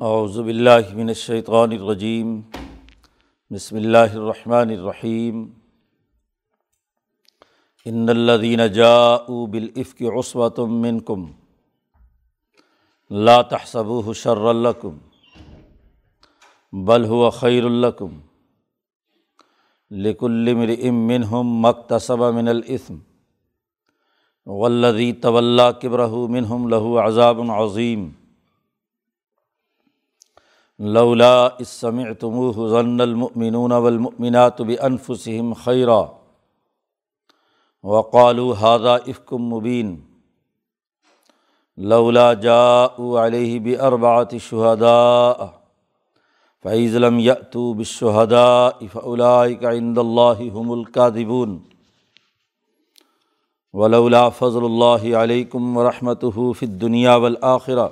اعوذ باللہ من الشیطان الرجیم، بسم اللہ الرحمن الرحیم۔ ان الذین جاءوا بالافک عصبۃ منکم لا تحسبوه شرا لکم بل هو خیر لکم لکل امرئ منہم مکتسب من الاثم والذی تولی کبرہ منہم له عذاب عظیم۔ لولا اسمعتموه ظن المؤمنون والمؤمنات بانفسهم خیرا وقالوا هذا افک مبین لولا جاءوا علیہ باربعۃ شہداء فعیض لم یأتوا بالشهداء فاولئک عند اللہ هم الكاذبون. ولولا فضل اللہ علیکم ورحمتہ فی الدنیا والآخرہ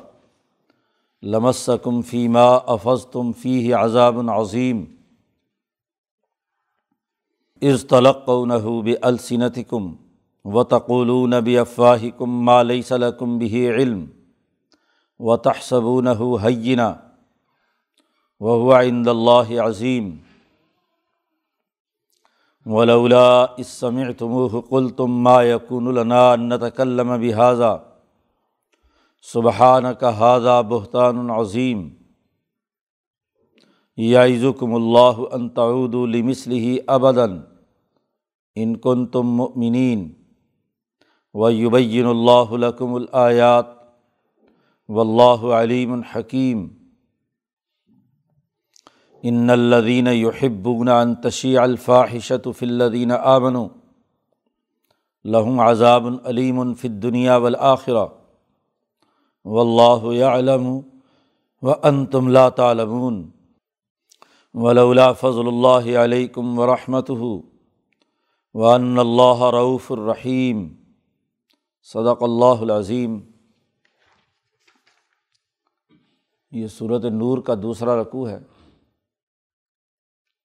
لمسکم فیما افز تم فی عذاب عظیم. از تلق تلقنہ بلسنتکم و تقولون بافواہکم ما لیس لکم به علم و تحصب تحسبونہ حینا وهو عند اللہ عظیم. ولولا اس سمعتموه قلتم ما يكون لنا ان نتكلم بهذا. سبحان کا حاضہ بہتان عظیم یازکم اللہ انتعود لمسلی ابداً ان کن تم مؤمنین و یبین اللہ لکم الآیات و اللہ علیم الحکیم ان الدین یحبون ان تشیع الفاحشۃ فی الدین آمن لہم عذاب علیم فی الدنیا والآخرہ و اللہ علم و ان تم لا تعلمون ولا فضل اللہ علیکم و رحمۃ و ان اللہ رعف الرحیم صدق اللہ العظیم یہ صورت نور کا دوسرا رقوع ہے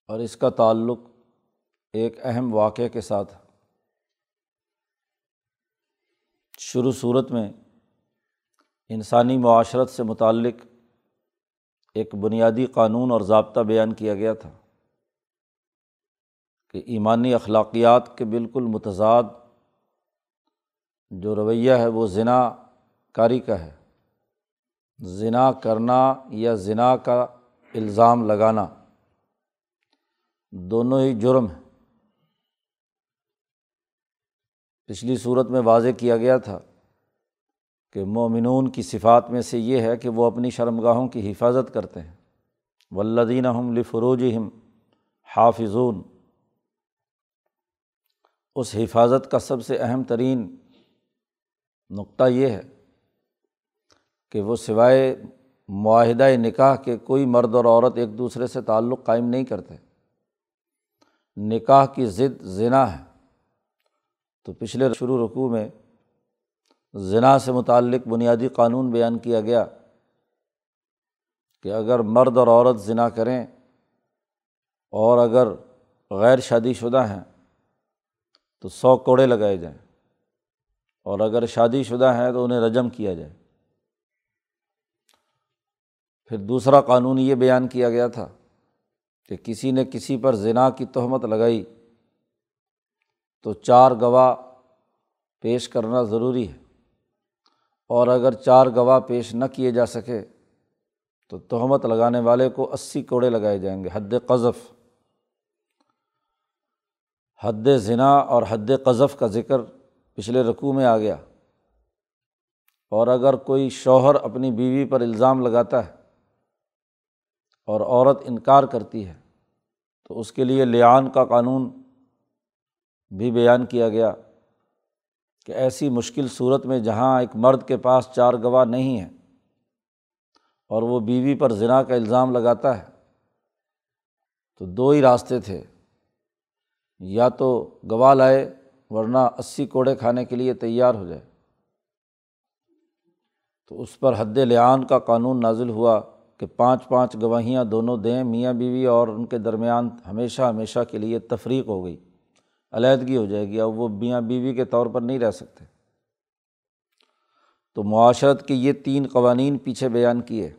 اور اس کا تعلق ایک اہم واقعے کے ساتھ شروع صورت میں انسانی معاشرت سے متعلق ایک بنیادی قانون اور ضابطہ بیان کیا گیا تھا کہ ایمانی اخلاقیات کے بالکل متضاد جو رویہ ہے وہ ذنا کاری کا ہے۔ ذنا کرنا یا ذنا کا الزام لگانا دونوں ہی جرم ہیں۔ پچھلی صورت میں واضح کیا گیا تھا کہ مومنون کی صفات میں سے یہ ہے کہ وہ اپنی شرمگاہوں کی حفاظت کرتے ہیں۔ ولدین ہم لفروج ہم حافظون۔ اس حفاظت کا سب سے اہم ترین نقطہ یہ ہے کہ وہ سوائے معاہدہ نکاح کے کوئی مرد اور عورت ایک دوسرے سے تعلق قائم نہیں کرتے۔ نکاح کی ضد ذنا ہے۔ تو پچھلے شروع رقوع میں ذنا سے متعلق بنیادی قانون بیان کیا گیا کہ اگر مرد اور عورت ذنا کریں اور اگر غیر شادی شدہ ہیں تو سو کوڑے لگائے جائیں اور اگر شادی شدہ ہیں تو انہیں رجم کیا جائے۔ پھر دوسرا قانون یہ بیان کیا گیا تھا کہ کسی نے کسی پر ذنا کی تہمت لگائی تو چار گواہ پیش کرنا ضروری ہے۔ اور اگر چار گواہ پیش نہ کیے جا سکے، تو تہمت لگانے والے کو اسی کوڑے لگائے جائیں گے۔ حد قذف۔ حد ذنا اور حد قذف کا ذکر پچھلے رقوع میں آ گیا۔ اور اگر کوئی شوہر اپنی بیوی پر الزام لگاتا ہے اور عورت انکار کرتی ہے، تو اس کے لیے لیان کا قانون بھی بیان کیا گیا۔ کہ ایسی مشکل صورت میں جہاں ایک مرد کے پاس چار گواہ نہیں ہیں اور وہ بیوی پر ذنا کا الزام لگاتا ہے، تو دو ہی راستے تھے۔ یا تو گواہ لائے ورنہ اسی کوڑے کھانے کے لیے تیار ہو جائے۔ تو اس پر حد لیان کا قانون نازل ہوا کہ پانچ پانچ گواہیاں دونوں دیں، میاں بیوی اور ان کے درمیان ہمیشہ ہمیشہ کے لیے تفریق ہو گئی۔ علیحدگی ہو جائے گی اب وہ میاں بیوی کے طور پر نہیں رہ سکتے۔ تو معاشرت کے یہ تین قوانین پیچھے بیان کیے۔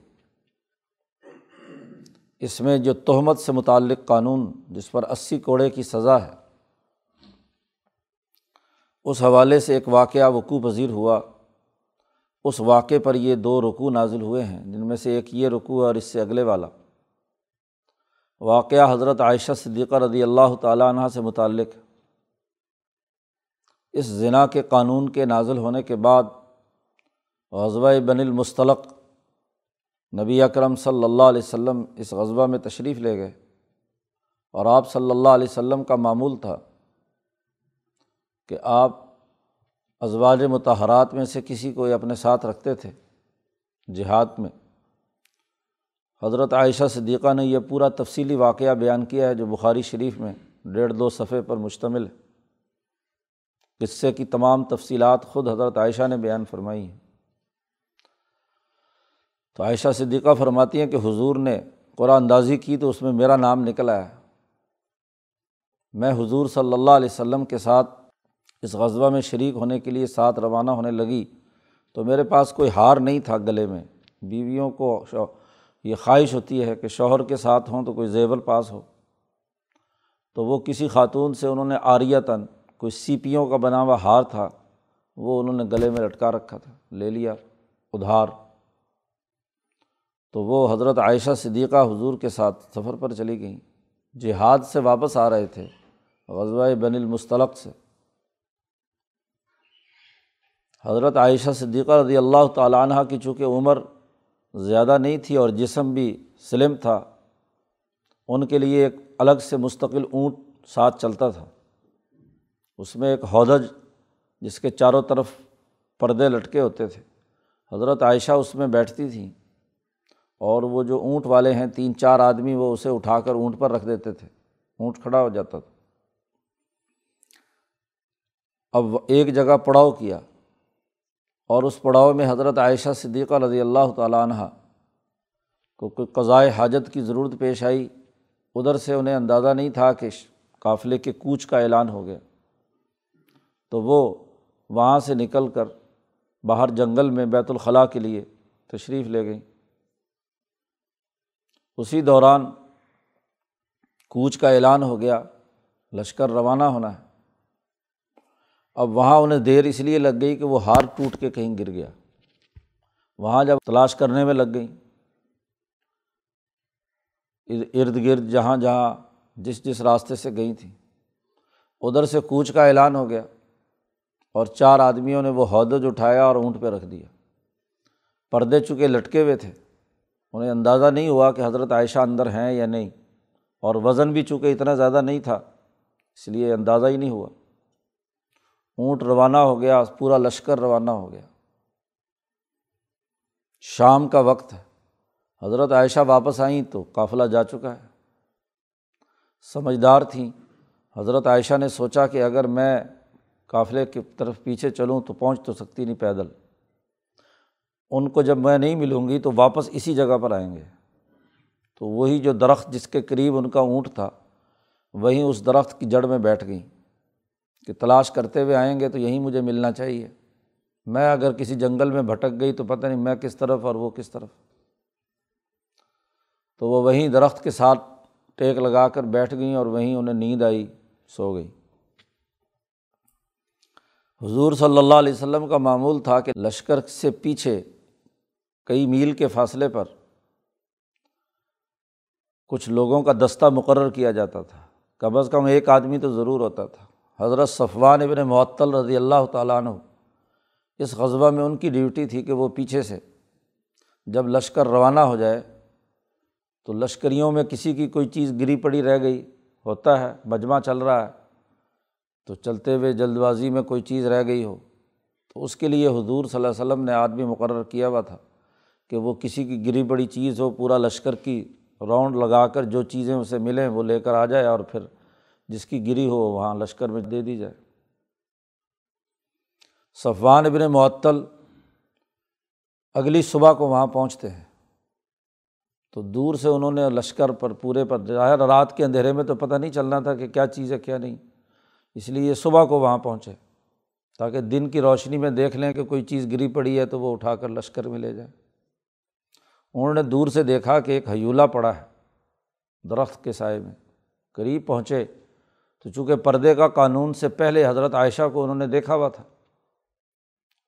اس میں جو تہمت سے متعلق قانون جس پر اسی کوڑے کی سزا ہے، اس حوالے سے ایک واقعہ وقوع پذیر ہوا۔ اس واقعے پر یہ دو رکوع نازل ہوئے ہیں، جن میں سے ایک یہ رکوع اور اس سے اگلے والا۔ واقعہ حضرت عائشہ صدیقہ رضی اللہ تعالیٰ عنہ سے متعلق۔ اس ذنا کے قانون کے نازل ہونے کے بعد غزوہ بن المستلق نبی اکرم صلی اللہ علیہ و اس غزبہ میں تشریف لے گئے اور آپ صلی اللہ علیہ و کا معمول تھا کہ آپ ازواج متحرات میں سے کسی کو اپنے ساتھ رکھتے تھے جہاد میں۔ حضرت عائشہ صدیقہ نے یہ پورا تفصیلی واقعہ بیان کیا ہے جو بخاری شریف میں ڈیڑھ دو صفحے پر مشتمل ہے۔ قصے کی تمام تفصیلات خود حضرت عائشہ نے بیان فرمائی ہیں۔ تو عائشہ صدیقہ فرماتی ہیں کہ حضور نے قرآن اندازی کی تو اس میں میرا نام نکل آیا۔ میں حضور صلی اللہ علیہ و سلم کے ساتھ اس غذبہ میں شریک ہونے کے لیے ساتھ روانہ ہونے لگی۔ تو میرے پاس کوئی ہار نہیں تھا گلے میں۔ بیویوں کو یہ خواہش ہوتی ہے کہ شوہر کے ساتھ ہوں تو کوئی زیور پاس ہو۔ تو وہ کسی خاتون سے، انہوں نے آریتاً کوئی سیپیوں کا بنا ہوا ہار تھا، وہ انہوں نے گلے میں لٹکا رکھا تھا، لے لیا، ادھار۔ تو وہ حضرت عائشہ صدیقہ حضور کے ساتھ سفر پر چلی گئیں۔ جہاد سے واپس آ رہے تھے، غزوہ بن المستلق سے۔ حضرت عائشہ صدیقہ رضی اللہ تعالیٰ عنہ کی چونکہ عمر زیادہ نہیں تھی اور جسم بھی سلم تھا، ان کے لیے ایک الگ سے مستقل اونٹ ساتھ چلتا تھا۔ اس میں ایک ہودج جس کے چاروں طرف پردے لٹکے ہوتے تھے۔ حضرت عائشہ اس میں بیٹھتی تھیں اور وہ جو اونٹ والے ہیں، تین چار آدمی، وہ اسے اٹھا کر اونٹ پر رکھ دیتے تھے۔ اونٹ کھڑا ہو جاتا تھا۔ اب ایک جگہ پڑاؤ کیا اور اس پڑاؤ میں حضرت عائشہ صدیقہ رضی اللہ تعالیٰ عنہ کو کوئی قضائے حاجت کی ضرورت پیش آئی۔ ادھر سے انہیں اندازہ نہیں تھا کہ قافلے کے کوچ کا اعلان ہو گیا۔ تو وہ وہاں سے نکل کر باہر جنگل میں بیت الخلاء کے لیے تشریف لے گئیں۔ اسی دوران کوچ کا اعلان ہو گیا، لشکر روانہ ہونا ہے۔ اب وہاں انہیں دیر اس لیے لگ گئی کہ وہ ہار ٹوٹ کے کہیں گر گیا۔ وہاں جب تلاش کرنے میں لگ گئیں، ارد گرد جہاں جہاں جس جس راستے سے گئی تھیں، ادھر سے کوچ کا اعلان ہو گیا۔ اور چار آدمیوں نے وہ عہدج اٹھایا اور اونٹ پہ رکھ دیا۔ پردے چکے لٹکے ہوئے تھے، انہیں اندازہ نہیں ہوا کہ حضرت عائشہ اندر ہیں یا نہیں، اور وزن بھی چونکہ اتنا زیادہ نہیں تھا، اس لیے اندازہ ہی نہیں ہوا۔ اونٹ روانہ ہو گیا، پورا لشکر روانہ ہو گیا۔ شام کا وقت ہے، حضرت عائشہ واپس آئیں تو قافلہ جا چکا ہے۔ سمجھدار تھیں، حضرت عائشہ نے سوچا کہ اگر میں قافلے کی طرف پیچھے چلوں تو پہنچ تو سکتی نہیں پیدل۔ ان کو جب میں نہیں ملوں گی تو واپس اسی جگہ پر آئیں گے۔ تو وہی جو درخت جس کے قریب ان کا اونٹ تھا، وہیں اس درخت کی جڑ میں بیٹھ گئیں کہ تلاش کرتے ہوئے آئیں گے تو یہیں مجھے ملنا چاہیے۔ میں اگر کسی جنگل میں بھٹک گئی تو پتہ نہیں میں کس طرف اور وہ کس طرف۔ تو وہ وہیں درخت کے ساتھ ٹیک لگا کر بیٹھ گئیں اور وہیں انہیں نیند آئی، سو گئی حضور صلی اللہ علیہ وسلم کا معمول تھا کہ لشکر سے پیچھے کئی میل کے فاصلے پر کچھ لوگوں کا دستہ مقرر کیا جاتا تھا۔ کم از کم ایک آدمی تو ضرور ہوتا تھا۔ حضرت صفوان ابن معطل رضی اللہ تعالیٰ عنہ اس غذبہ میں ان کی ڈیوٹی تھی کہ وہ پیچھے سے جب لشکر روانہ ہو جائے تو لشکریوں میں کسی کی کوئی چیز گری پڑی رہ گئی، ہوتا ہے، مجمع چل رہا ہے۔ تو چلتے ہوئے جلد بازی میں کوئی چیز رہ گئی ہو، تو اس کے لیے حضور صلی اللہ علیہ وسلم نے آدمی مقرر کیا ہوا تھا کہ وہ کسی کی گری پڑی چیز ہو، پورا لشکر کی راؤنڈ لگا کر جو چیزیں اسے ملیں وہ لے کر آ جائے اور پھر جس کی گری ہو وہاں لشکر میں دے دی جائے۔ صفوان ابن معطل اگلی صبح کو وہاں پہنچتے ہیں۔ تو دور سے انہوں نے لشکر پر پورے پر رات کے اندھیرے میں تو پتہ نہیں چلنا تھا کہ کیا چیز ہے، کیا نہیں۔ اس لیے صبح کو وہاں پہنچے تاکہ دن کی روشنی میں دیکھ لیں کہ کوئی چیز گری پڑی ہے تو وہ اٹھا کر لشکر میں لے جائیں۔ انہوں نے دور سے دیکھا کہ ایک حیولہ پڑا ہے درخت کے سائے میں، قریب پہنچے۔ تو چونکہ پردے کا قانون سے پہلے حضرت عائشہ کو انہوں نے دیکھا ہوا تھا،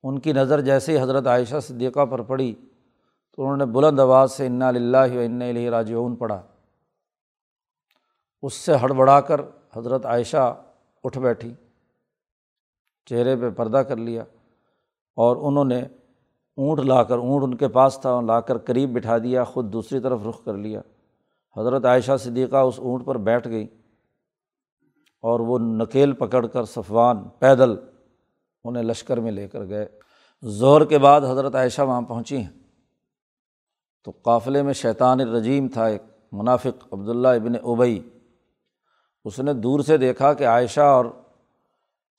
ان کی نظر جیسے ہی حضرت عائشہ صدیقہ پر پڑی تو انہوں نے بلند آواز سے انا لاہ و ان راجعون پڑھا۔ اس سے ہڑبڑا کر حضرت عائشہ اٹھ بیٹھی، چہرے پہ پردہ کر لیا اور انہوں نے اونٹ لا کر، اونٹ ان کے پاس تھا، لا کر قریب بٹھا دیا، خود دوسری طرف رخ کر لیا۔ حضرت عائشہ صدیقہ اس اونٹ پر بیٹھ گئی اور وہ نکیل پکڑ کر صفوان پیدل انہیں لشکر میں لے کر گئے۔ زہر کے بعد حضرت عائشہ وہاں پہنچی ہیں۔ تو قافلے میں شیطان الرجیم تھا ایک منافق، عبداللہ ابن ابئی اس نے دور سے دیکھا کہ عائشہ اور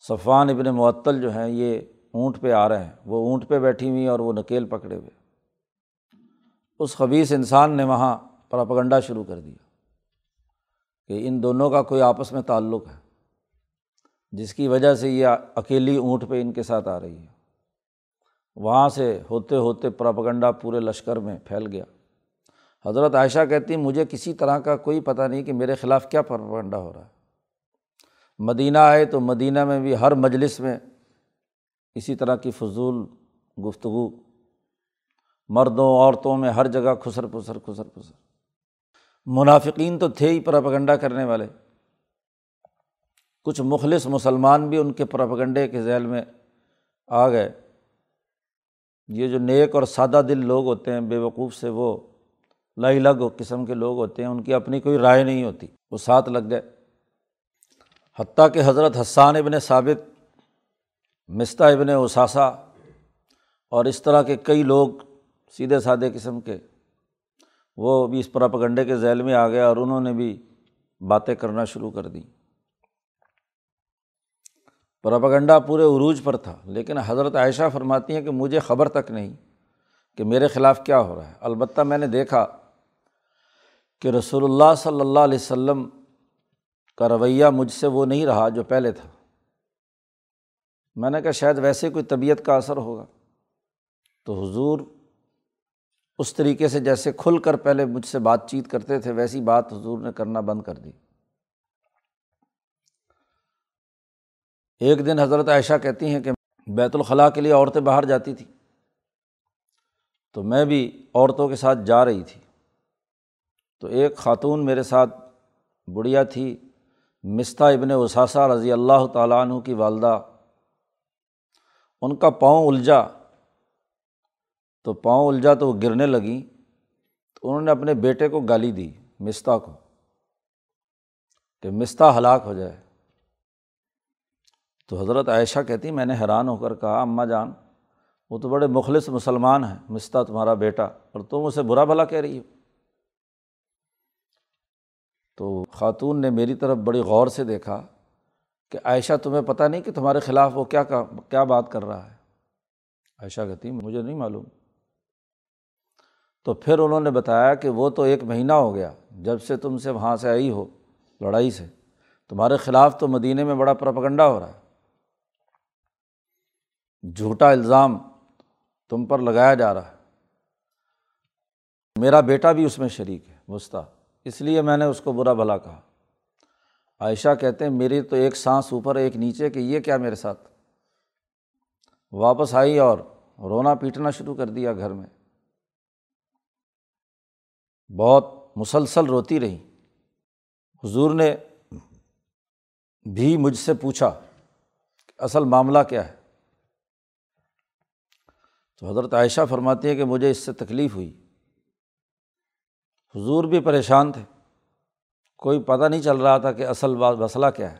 صفوان ابن معطل جو ہیں، یہ اونٹ پہ آ رہے ہیں۔ وہ اونٹ پہ بیٹھی ہوئی اور وہ نکیل پکڑے ہوئے۔ اس خبیص انسان نے وہاں پراپگنڈا شروع کر دیا کہ ان دونوں کا کوئی آپس میں تعلق ہے، جس کی وجہ سے یہ اکیلی اونٹ پہ ان کے ساتھ آ رہی ہے۔ وہاں سے ہوتے ہوتے پراپگنڈا پورے لشکر میں پھیل گیا۔ حضرت عائشہ کہتی مجھے کسی طرح کا کوئی پتہ نہیں کہ میرے خلاف کیا پراپگنڈا ہو رہا ہے۔ مدینہ آئے تو مدینہ میں بھی ہر مجلس میں اسی طرح کی فضول گفتگو، مردوں، عورتوں میں ہر جگہ خسر پسر خسر پسر۔ منافقین تو تھے ہی پراپگنڈا کرنے والے۔ کچھ مخلص مسلمان بھی ان کے پراپگنڈے کے ذیل میں آ گئے۔ یہ جو نیک اور سادہ دل لوگ ہوتے ہیں، بے وقوف سے وہ لائی لگ قسم کے لوگ ہوتے ہیں، ان کی اپنی کوئی رائے نہیں ہوتی، وہ ساتھ لگ گئے حتیٰ کہ حضرت حسان ابن ثابت، مستہ ابن اثاثہ اور اس طرح کے کئی لوگ سیدھے سادے قسم کے، وہ بھی اس پراپگنڈے کے ذیل میں آ گیا اور انہوں نے بھی باتیں کرنا شروع کر دیں۔ پراپگنڈا پورے عروج پر تھا، لیکن حضرت عائشہ فرماتی ہیں کہ مجھے خبر تک نہیں کہ میرے خلاف کیا ہو رہا ہے۔ البتہ میں نے دیکھا کہ رسول اللہ صلی اللہ علیہ و سلم کا رویہ مجھ سے وہ نہیں رہا جو پہلے تھا۔ میں نے کہا شاید ویسے کوئی طبیعت کا اثر ہوگا۔ تو حضور اس طریقے سے جیسے کھل کر پہلے مجھ سے بات چیت کرتے تھے، ویسی بات حضور نے کرنا بند کر دی۔ ایک دن حضرت عائشہ کہتی ہیں کہ بیت الخلاء کے لیے عورتیں باہر جاتی تھیں۔ تو میں بھی عورتوں کے ساتھ جا رہی تھی۔ تو ایک خاتون میرے ساتھ بڑھیا تھی، مستہ ابن وساسا رضی اللہ تعالیٰ عنہ کی والدہ۔ ان کا پاؤں الجھا، تو پاؤں الجھا تو وہ گرنے لگیں، تو انہوں نے اپنے بیٹے کو گالی دی، مستہ کو، کہ مستہ ہلاک ہو جائے۔ تو حضرت عائشہ کہتی، میں نے حیران ہو کر کہا، اماں جان، وہ تو بڑے مخلص مسلمان ہیں، مستہ تمہارا بیٹا، اور تم اسے برا بھلا کہہ رہی ہو۔ تو خاتون نے میری طرف بڑی غور سے دیکھا کہ عائشہ تمہیں پتہ نہیں کہ تمہارے خلاف وہ کیا کیا بات کر رہا ہے۔ عائشہ کہتی مجھے نہیں معلوم۔ تو پھر انہوں نے بتایا کہ وہ تو ایک مہینہ ہو گیا، جب سے تم سے وہاں سے آئی ہو، لڑائی سے۔ تمہارے خلاف تو مدینے میں بڑا پراپگنڈا ہو رہا ہے۔ جھوٹا الزام تم پر لگایا جا رہا ہے۔ میرا بیٹا بھی اس میں شریک ہے مستہ اس لیے میں نے اس کو برا بھلا کہا۔ عائشہ کہتے ہیں، میری تو ایک سانس اوپر، ایک نیچے کہ یہ کیا میرے ساتھ؟ واپس آئی اور رونا پیٹنا شروع کر دیا گھر میں۔ بہت مسلسل روتی رہی۔ حضور نے بھی مجھ سے پوچھا کہ اصل معاملہ کیا ہے؟ تو حضرت عائشہ فرماتی ہے کہ مجھے اس سے تکلیف ہوئی۔ حضور بھی پریشان تھے۔ کوئی پتہ نہیں چل رہا تھا کہ اصل بات مسئلہ کیا ہے۔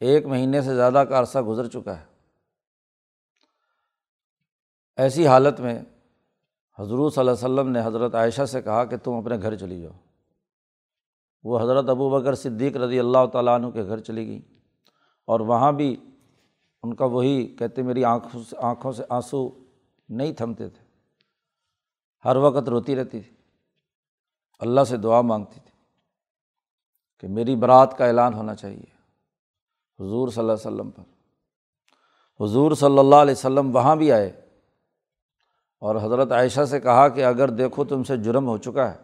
ایک مہینے سے زیادہ کا عرصہ گزر چکا ہے۔ ایسی حالت میں حضرت صلی اللہ علیہ وسلم نے حضرت عائشہ سے کہا کہ تم اپنے گھر چلی جاؤ۔ وہ حضرت ابو بکر صدیق رضی اللہ تعالیٰ عنہ کے گھر چلی گئی اور وہاں بھی ان کا وہی کہتے میری آنکھوں سے آنکھوں سے آنسو نہیں تھمتے تھے۔ ہر وقت روتی رہتی تھی۔ اللہ سے دعا مانگتی تھی کہ میری برات کا اعلان ہونا چاہیے۔ حضور صلی اللہ علیہ وسلم پر۔ حضور صلی اللہ علیہ وسلم وہاں بھی آئے اور حضرت عائشہ سے کہا کہ اگر دیکھو تم سے جرم ہو چکا ہے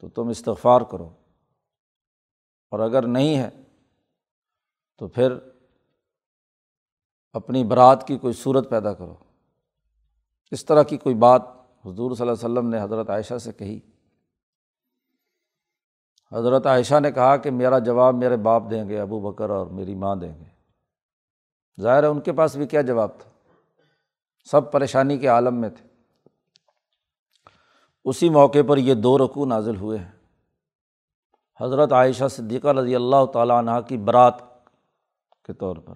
تو تم استغفار کرو۔ اور اگر نہیں ہے تو پھر اپنی برات کی کوئی صورت پیدا کرو۔ اس طرح کی کوئی بات حضور صلی اللہ علیہ وسلم نے حضرت عائشہ سے کہی۔ حضرت عائشہ نے کہا کہ میرا جواب میرے باپ دیں گے، ابو بکر اور میری ماں دیں گے۔ ظاہر ہے ان کے پاس بھی کیا جواب تھا؟ سب پریشانی کے عالم میں تھے۔ اسی موقع پر یہ دو رقو نازل ہوئے ہیں۔ حضرت عائشہ صدیقہ رضی اللہ تعالیٰ عنہ کی برات کے طور پر۔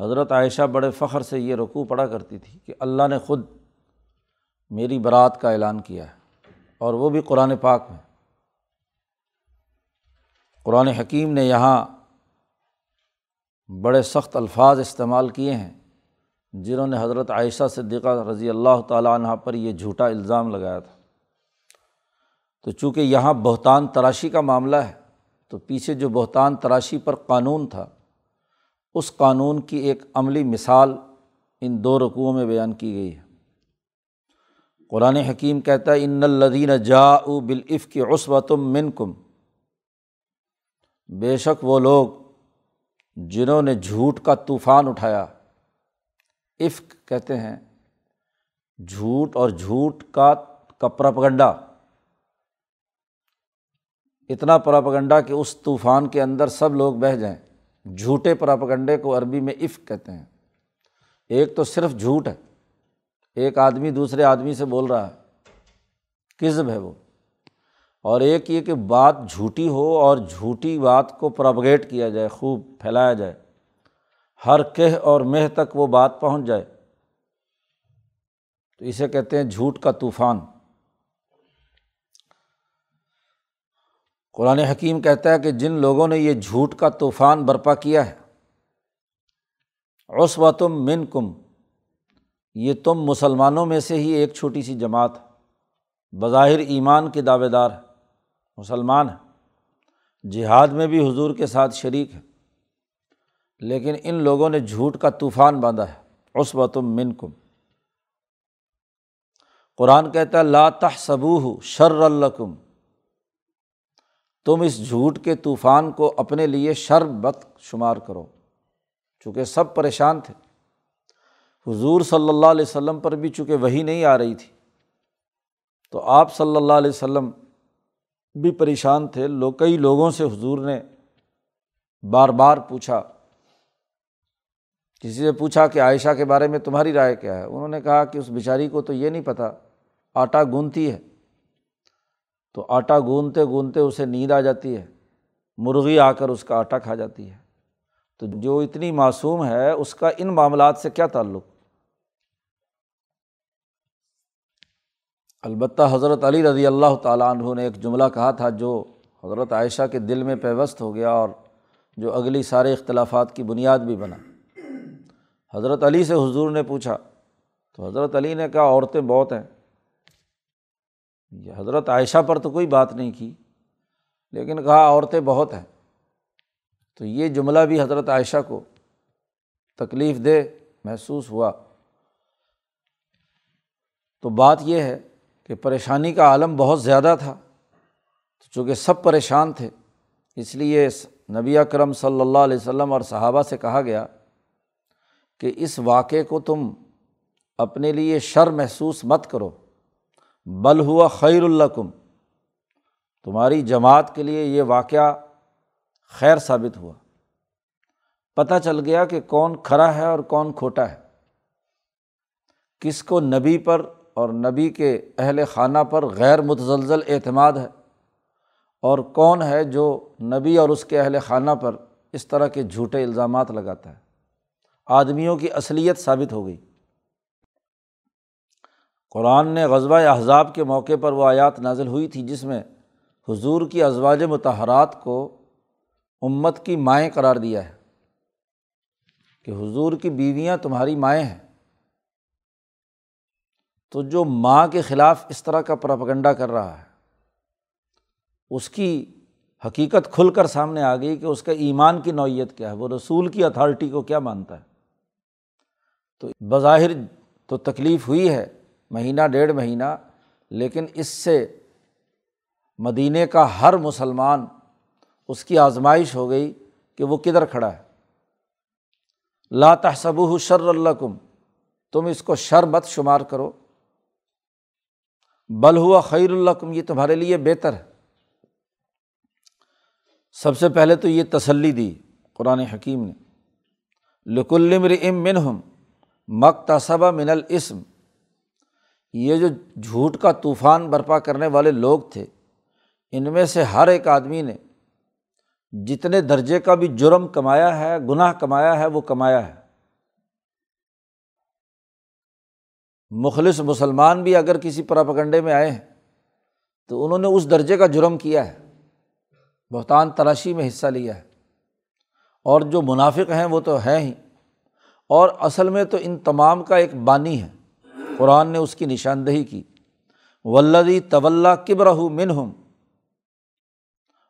حضرت عائشہ بڑے فخر سے یہ رقوع پڑھا کرتی تھی کہ اللہ نے خود میری برات کا اعلان کیا ہے اور وہ بھی قرآن پاک میں۔ قرآن حکیم نے یہاں بڑے سخت الفاظ استعمال کیے ہیں جنہوں نے حضرت عائشہ صدیقہ رضی اللہ تعالیٰ عنہ پر یہ جھوٹا الزام لگایا تھا۔ تو چونکہ یہاں بہتان تراشی کا معاملہ ہے، تو پیچھے جو بہتان تراشی پر قانون تھا، اس قانون کی ایک عملی مثال ان دو رقوؤں میں بیان کی گئی ہے۔ قرآن حکیم کہتا ہے، ان الدین جا او بالعف کی عصوتم من کم بے شک وہ لوگ جنہوں نے جھوٹ کا طوفان اٹھایا، عفق کہتے ہیں، جھوٹ اور جھوٹ کا پراپگنڈا۔ اتنا پراپگنڈا کہ اس طوفان کے اندر سب لوگ بہہ جائیں۔ جھوٹے پراپگنڈے کو عربی میں عفق کہتے ہیں۔ ایک تو صرف جھوٹ ہے، ایک آدمی دوسرے آدمی سے بول رہا ہے۔ کزب ہے وہ۔ اور ایک یہ کہ بات جھوٹی ہو اور جھوٹی بات کو پراپگیٹ کیا جائے، خوب پھیلایا جائے۔ ہر کہہ اور مہ تک وہ بات پہنچ جائے۔ تو اسے کہتے ہیں جھوٹ کا طوفان۔ قرآن حکیم کہتا ہے کہ جن لوگوں نے یہ جھوٹ کا طوفان برپا کیا ہے اوس تم من کم یہ تم مسلمانوں میں سے ہی ایک چھوٹی سی جماعت، بظاہر ایمان کے دعوے دار۔ ہے مسلمان ہے جہاد میں بھی حضور کے ساتھ شریک ہے لیکن ان لوگوں نے جھوٹ کا طوفان باندھا ہے۔ اس من کم قرآن کہتا ہے، لا صبو شر الکم تم اس جھوٹ کے طوفان کو اپنے لیے شر بت شمار کرو۔ چونکہ سب پریشان تھے۔ حضور صلی اللہ علیہ وسلم پر بھی چونکہ وہی نہیں آ رہی تھی، تو آپ صلی اللہ علیہ وسلم بھی پریشان تھے۔ لوگ کئی لوگوں سے حضور نے بار بار پوچھا۔ کسی سے پوچھا کہ عائشہ کے بارے میں تمہاری رائے کیا ہے؟ انہوں نے کہا کہ اس بیچاری کو تو یہ نہیں پتہ آٹا گونتی ہے۔ تو آٹا گونتے گونتے اسے نیند آ جاتی ہے، مرغی آ کر اس کا آٹا کھا جاتی ہے۔ تو جو اتنی معصوم ہے، اس کا ان معاملات سے کیا تعلق؟ البتہ حضرت علی رضی اللہ تعالیٰ عنہ نے ایک جملہ کہا تھا جو حضرت عائشہ کے دل میں پیوست ہو گیا اور جو اگلی سارے اختلافات کی بنیاد بھی بنا۔ حضرت علی سے حضور نے پوچھا، تو حضرت علی نے کہا، عورتیں بہت ہیں۔ یہ حضرت عائشہ پر تو کوئی بات نہیں کی، لیکن کہا، عورتیں بہت ہیں۔ تو یہ جملہ بھی حضرت عائشہ کو تکلیف دہ محسوس ہوا۔ تو بات یہ ہے کہ پریشانی کا عالم بہت زیادہ تھا۔ چونکہ سب پریشان تھے، اس لیے نبی اکرم صلی اللہ علیہ وسلم اور صحابہ سے کہا گیا کہ اس واقعے کو تم اپنے لیے شر محسوس مت کرو۔ بل ہوا خیر الکم تمہاری جماعت کے لیے یہ واقعہ خیر ثابت ہوا۔ پتہ چل گیا کہ کون کھڑا ہے اور کون کھوٹا ہے۔ کس کو نبی پر اور نبی کے اہل خانہ پر غیر متزلزل اعتماد ہے۔ اور کون ہے جو نبی اور اس کے اہل خانہ پر اس طرح کے جھوٹے الزامات لگاتا ہے؟ آدمیوں کی اصلیت ثابت ہو گئی۔ قرآن نے غزبۂ احزاب کے موقع پر وہ آیات نازل ہوئی تھی جس میں حضور کی ازواج متحرات کو امت کی مائیں قرار دیا ہے کہ حضور کی بیویاں تمہاری مائیں ہیں۔ تو جو ماں کے خلاف اس طرح کا پراپگنڈا کر رہا ہے، اس کی حقیقت کھل کر سامنے آ گئی کہ اس کا ایمان کی نوعیت کیا ہے، وہ رسول کی اتھارٹی کو کیا مانتا ہے۔ تو بظاہر تو تکلیف ہوئی ہے، مہینہ ڈیڑھ مہینہ، لیکن اس سے مدینہ کا ہر مسلمان اس کی آزمائش ہو گئی کہ وہ کدھر کھڑا ہے۔ لا تحسب شر اللہ کم تم اس کو شر مت شمار کرو۔ بل ہوا خیر اللہ کم یہ تمہارے لیے بہتر ہے۔ سب سے پہلے تو یہ تسلی دی قرآن حکیم نے۔ لکلم رم من ہم مکتصبہ من الاسم۔ یہ جو جھوٹ کا طوفان برپا کرنے والے لوگ تھے، ان میں سے ہر ایک آدمی نے جتنے درجے کا بھی جرم کمایا ہے، گناہ کمایا ہے، وہ کمایا ہے۔ مخلص مسلمان بھی اگر کسی پراپکنڈے میں آئے ہیں، تو انہوں نے اس درجے کا جرم کیا ہے۔ بہتان تلاشی میں حصہ لیا ہے۔ اور جو منافق ہیں وہ تو ہیں ہی۔ اور اصل میں تو ان تمام کا ایک بانی ہے۔ قرآن نے اس کی نشاندہی کی۔ ولدی طول کبرہ منہم۔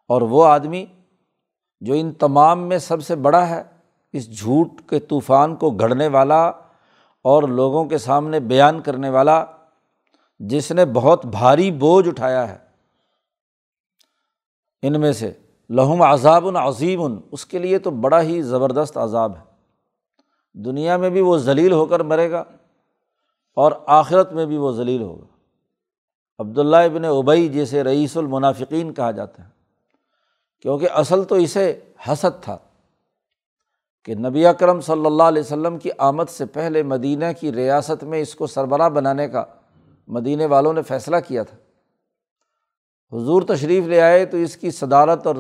اور وہ آدمی جو ان تمام میں سب سے بڑا ہے، اس جھوٹ کے طوفان کو گھڑنے والا اور لوگوں کے سامنے بیان کرنے والا جس نے بہت بھاری بوجھ اٹھایا ہے۔ ان میں سے لہم عذاب العظیم اس کے لیے تو بڑا ہی زبردست عذاب ہے۔ دنیا میں بھی وہ ذلیل ہو کر مرے گا اور آخرت میں بھی وہ ذلیل ہوگا۔ عبداللہ ابن ابئی جیسے رئیس المنافقین کہا جاتا ہے، کیونکہ اصل تو اسے حسد تھا۔ کہ نبی اکرم صلی اللہ علیہ وسلم کی آمد سے پہلے مدینہ کی ریاست میں اس کو سربراہ بنانے کا مدینہ والوں نے فیصلہ کیا تھا۔ حضور تشریف لے آئے تو اس کی صدارت اور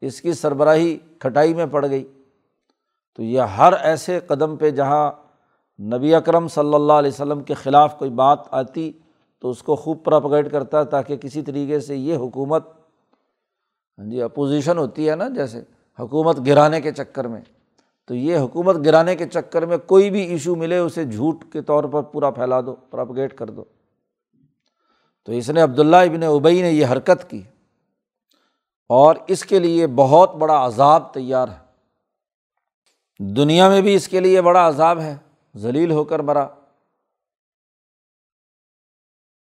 اس کی سربراہی کھٹائی میں پڑ گئی۔ تو یہ ہر ایسے قدم پہ جہاں نبی اکرم صلی اللہ علیہ وسلم کے خلاف کوئی بات آتی تو اس کو خوب پراپگیٹ کرتا تاکہ کسی طریقے سے یہ حکومت ہاں جی اپوزیشن ہوتی ہے نا جیسے حکومت گرانے کے چکر میں۔ تو یہ حکومت گرانے کے چکر میں کوئی بھی ایشو ملے اسے جھوٹ کے طور پر پورا پھیلا دو پراپگیٹ کر دو۔ تو اس نے عبداللہ ابن ابئی نے یہ حرکت کی۔ اور اس کے لیے بہت بڑا عذاب تیار ہے۔ دنیا میں بھی اس کے لیے بڑا عذاب ہے۔ ذلیل ہو کر مرا۔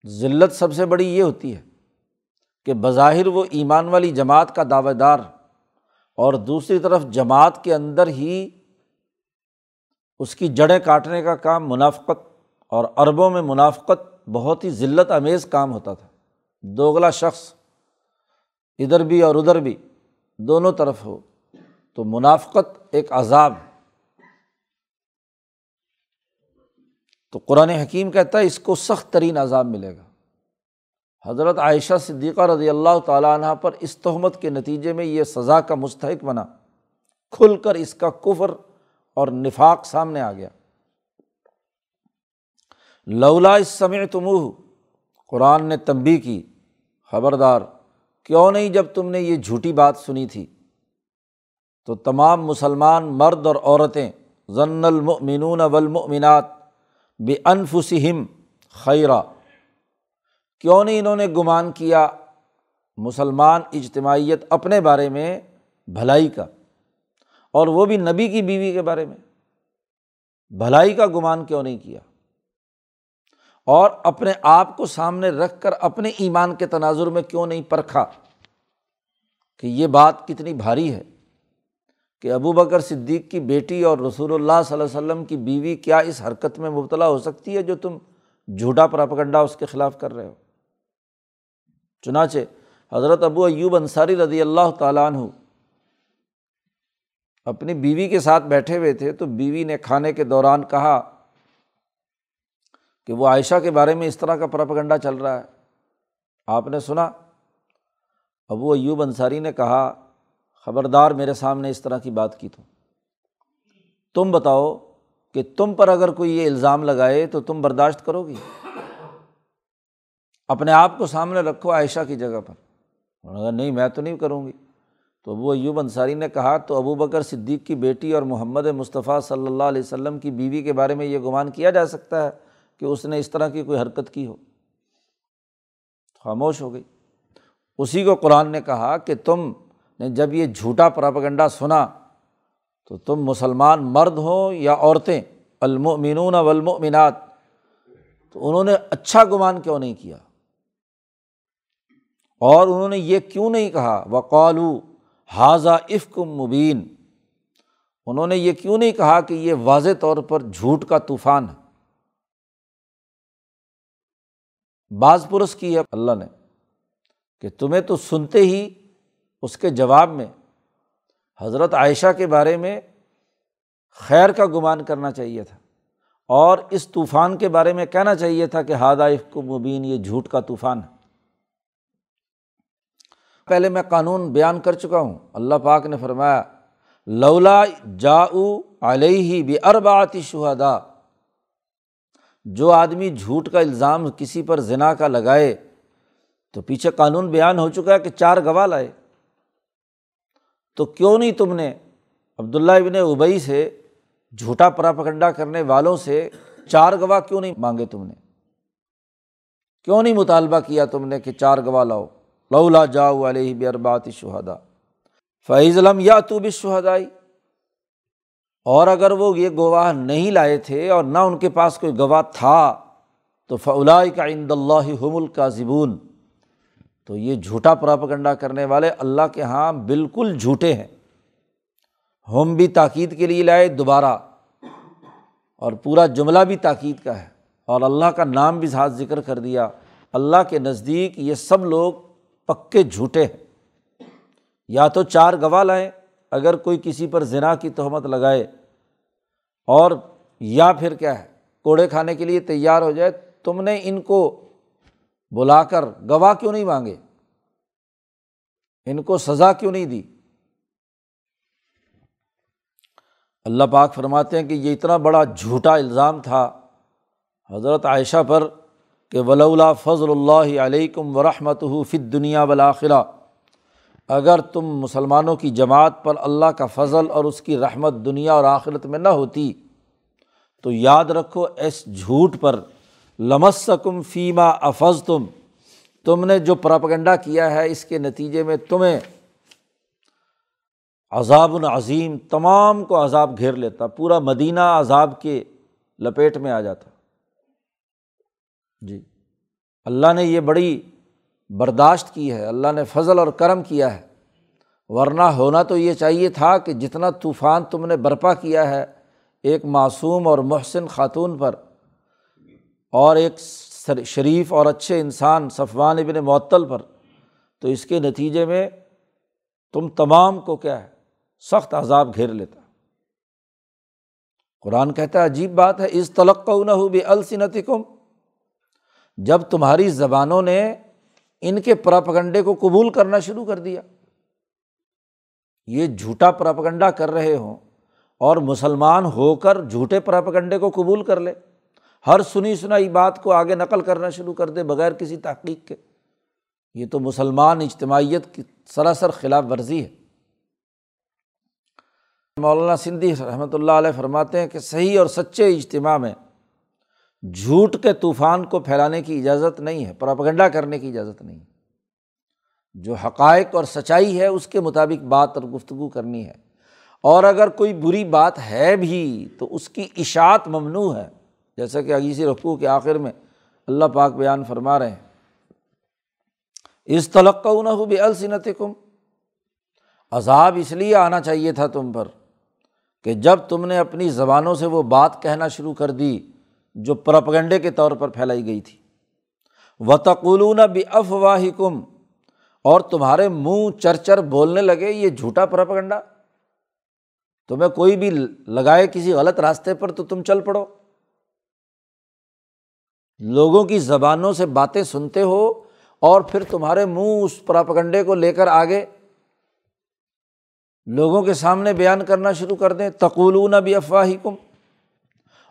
ذلت سب سے بڑی یہ ہوتی ہے کہ بظاہر وہ ایمان والی جماعت کا دعوے دار اور دوسری طرف جماعت کے اندر ہی اس کی جڑیں کاٹنے کا کام منافقت اور عربوں میں منافقت بہت ہی ذلت امیز کام ہوتا تھا۔ دوگلا شخص ادھر بھی اور ادھر بھی دونوں طرف ہو تو منافقت ایک عذاب تو قرآن حکیم کہتا ہے اس کو سخت ترین عذاب ملے گا۔ حضرت عائشہ صدیقہ رضی اللہ تعالیٰ عنہ پر اس تہمت کے نتیجے میں یہ سزا کا مستحق بنا۔ کھل کر اس کا کفر اور نفاق سامنے آ گیا۔ لولا اس سمے تمہ قرآن نے تنبی کی۔ خبردار، کیوں نہیں جب تم نے یہ جھوٹی بات سنی تھی؟ تو تمام مسلمان مرد اور عورتیں ضن المؤمنون والمؤمنات بے انفسم خیرہ کیوں نہیں انہوں نے گمان کیا مسلمان اجتماعیت اپنے بارے میں بھلائی کا اور وہ بھی نبی کی بیوی کے بارے میں؟ بھلائی کا گمان کیوں نہیں کیا؟ اور اپنے آپ کو سامنے رکھ کر اپنے ایمان کے تناظر میں کیوں نہیں پرکھا کہ یہ بات کتنی بھاری ہے کہ ابو بکر صدیق کی بیٹی اور رسول اللہ صلی اللہ علیہ وسلم کی بیوی کیا اس حرکت میں مبتلا ہو سکتی ہے جو تم جھوٹا پراپگنڈا اس کے خلاف کر رہے ہو؟ چنانچہ حضرت ابو ایوب انصاری رضی اللہ تعالیٰ عنہ اپنی بیوی کے ساتھ بیٹھے ہوئے تھے تو بیوی نے کھانے کے دوران کہا کہ وہ عائشہ کے بارے میں اس طرح کا پراپگنڈا چل رہا ہے۔ آپ نے سنا؟ ابو ایوب انصاری نے کہا، خبردار میرے سامنے اس طرح کی بات کی تو۔ تم بتاؤ کہ تم پر اگر کوئی یہ الزام لگائے تو تم برداشت کرو گی؟ اپنے آپ کو سامنے رکھو عائشہ کی جگہ پر۔ اگر نہیں، میں تو نہیں کروں گی۔ تو ابو ایوب انصاری نے کہا، تو ابو بکر صدیق کی بیٹی اور محمد مصطفیٰ صلی اللہ علیہ وسلم کی بیوی کے بارے میں یہ گمان کیا جا سکتا ہے کہ اس نے اس طرح کی کوئی حرکت کی ہو؟ خاموش ہو گئی۔ اسی کو قرآن نے کہا کہ تم نے جب یہ جھوٹا پراپگنڈا سنا، تو تم مسلمان مرد ہوں یا عورتیں؟ المؤمنون والمؤمنات۔ تو انہوں نے اچھا گمان کیوں نہیں کیا؟ اور انہوں نے یہ کیوں نہیں کہا؟ وقالو حاضہ افکم مبین. انہوں نے یہ کیوں نہیں کہا کہ یہ واضح طور پر جھوٹ کا طوفان ہے؟ بعض پرس کی ہے اللہ نے کہ تمہیں تو سنتے ہی اس کے جواب میں حضرت عائشہ کے بارے میں خیر کا گمان کرنا چاہیے تھا اور اس طوفان کے بارے میں کہنا چاہیے تھا کہ ہادہ افق مبین، یہ جھوٹ کا طوفان ہے۔ پہلے میں قانون بیان کر چکا ہوں۔ اللہ پاک نے فرمایا، لولا جا علیہ بھی ارباتی شہدا جو آدمی جھوٹ کا الزام کسی پر ذنا کا لگائے، تو پیچھے قانون بیان ہو چکا ہے کہ چار گواہ لائے۔ تو کیوں نہیں تم نے عبداللہ ابن ابئی سے جھوٹا پراپکنڈا کرنے والوں سے چار گواہ کیوں نہیں مانگے تم نے؟ کیوں نہیں مطالبہ کیا تم نے کہ چار گواہ لاؤ؟ لولا جاؤ علیہ بربات شہدا فیض علم یا تو بھی شہدائی اور اگر وہ یہ گواہ نہیں لائے تھے اور نہ ان کے پاس کوئی گواہ تھا، تو فلاء کا عند اللہ حم کا زبون تو یہ جھوٹا پراپکنڈا کرنے والے اللہ کے یہاں بالکل جھوٹے ہیں۔ ہم بھی تاکید کے لیے لائے دوبارہ، اور پورا جملہ بھی تاکید کا ہے، اور اللہ کا نام بھی ساتھ ذکر کر دیا۔ اللہ کے نزدیک یہ سب لوگ پکے جھوٹے ہیں۔ یا تو چار گواہ لائیں، اگر کوئی کسی پر ذنا کی تہمت لگائے۔ اور یا پھر کیا ہے، کوڑے کھانے کے لیے تیار ہو جائے۔ تم نے ان کو بلا کر گواہ کیوں نہیں مانگے؟ ان کو سزا کیوں نہیں دی؟ اللہ پاک فرماتے ہیں کہ یہ اتنا بڑا جھوٹا الزام تھا۔ حضرت عائشہ پر کہ ولا فضل اللہ علیکم ورحمۃ فت دنیا بلاخرہ اگر تم مسلمانوں کی جماعت پر اللہ کا فضل اور اس کی رحمت دنیا اور آخرت میں نہ ہوتی، تو یاد رکھو اس جھوٹ پر، لمسکم فیما افز تم تم نے جو پراپگنڈا کیا ہے اس کے نتیجے میں تمہیں عذاب العظیم تمام کو عذاب گھیر لیتا، پورا مدینہ عذاب کے لپیٹ میں آ جاتا۔ جی۔ اللہ نے یہ بڑی برداشت کی ہے، اللہ نے فضل اور کرم کیا ہے۔ ورنہ ہونا تو یہ چاہیے تھا کہ جتنا طوفان تم نے برپا کیا ہے ایک معصوم اور محسن خاتون پر، اور ایک شریف اور اچھے انسان صفوان ابن معطل پر۔ تو اس کے نتیجے میں تم تمام کو کیا ہے، سخت عذاب گھیر لیتا۔ قرآن کہتا ہے، عجیب بات ہے اس تلق نہ ہو بھی السنت کم جب تمہاری زبانوں نے ان کے پراپگنڈے کو قبول کرنا شروع کر دیا۔ یہ جھوٹا پراپگنڈا کر رہے ہوں اور مسلمان ہو کر جھوٹے پراپگنڈے کو قبول کر لے۔ ہر سنی سنائی بات کو آگے نقل کرنا شروع کر دے بغیر کسی تحقیق کے۔ یہ تو مسلمان اجتماعیت کی سراسر خلاف ورزی ہے۔ مولانا سندھی رحمۃ اللہ علیہ فرماتے ہیں کہ صحیح اور سچے اجتماع میں جھوٹ کے طوفان کو پھیلانے کی اجازت نہیں ہے، پراپگنڈا کرنے کی اجازت نہیں۔ جو حقائق اور سچائی ہے، اس کے مطابق بات اور گفتگو کرنی ہے۔ اور اگر کوئی بری بات ہے بھی، تو اس کی اشاعت ممنوع ہے۔ جیسا کہ عگیسی رقوع کے آخر میں اللہ پاک بیان فرما رہے ہیں۔ اس تلقہ نہ ہو بھی السنت کم عذاب اس لیے آنا چاہیے تھا تم پر کہ جب تم نے اپنی زبانوں سے وہ بات کہنا شروع کر دی جو پرپگنڈے کے طور پر پھیلائی گئی تھی۔ و تقولون بھی افواہ کم اور تمہارے منہ چر چر بولنے لگے، یہ جھوٹا پرپگنڈا تمہیں کوئی بھی لگائے کسی غلط راستے پر تو تم چل پڑو۔ لوگوں کی زبانوں سے باتیں سنتے ہو اور پھر تمہارے منہ اس پراپگنڈے کو لے کر آگے۔ لوگوں کے سامنے بیان کرنا شروع کر دیں۔ تقولون بھی افواہ کم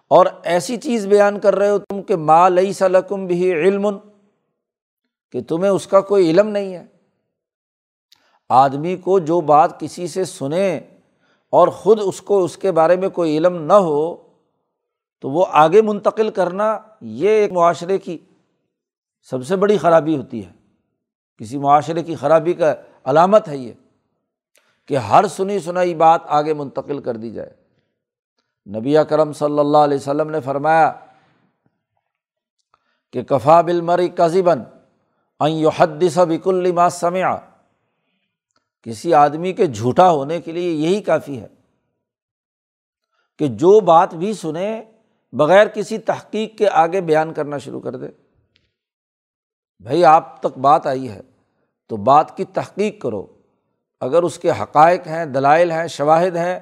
اور ایسی چیز بیان کر رہے ہو تم کہ ماں لئی سلکم بھی علم کہ تمہیں اس کا کوئی علم نہیں ہے۔ آدمی کو جو بات کسی سے سنیں اور خود اس کو اس کے بارے میں کوئی علم نہ ہو تو وہ آگے منتقل کرنا یہ ایک معاشرے کی سب سے بڑی خرابی ہوتی ہے۔ کسی معاشرے کی خرابی کا علامت ہے یہ کہ ہر سنی سنائی بات آگے منتقل کر دی جائے۔ نبی کرم صلی اللہ علیہ وسلم نے فرمایا کہ کفا بل مری کذبن حدث بک الما سمع۔ کسی آدمی کے جھوٹا ہونے کے لیے یہی کافی ہے کہ جو بات بھی سنے بغیر کسی تحقیق کے آگے بیان کرنا شروع کر دے۔ بھائی، آپ تک بات آئی ہے تو بات کی تحقیق کرو۔ اگر اس کے حقائق ہیں، دلائل ہیں، شواہد ہیں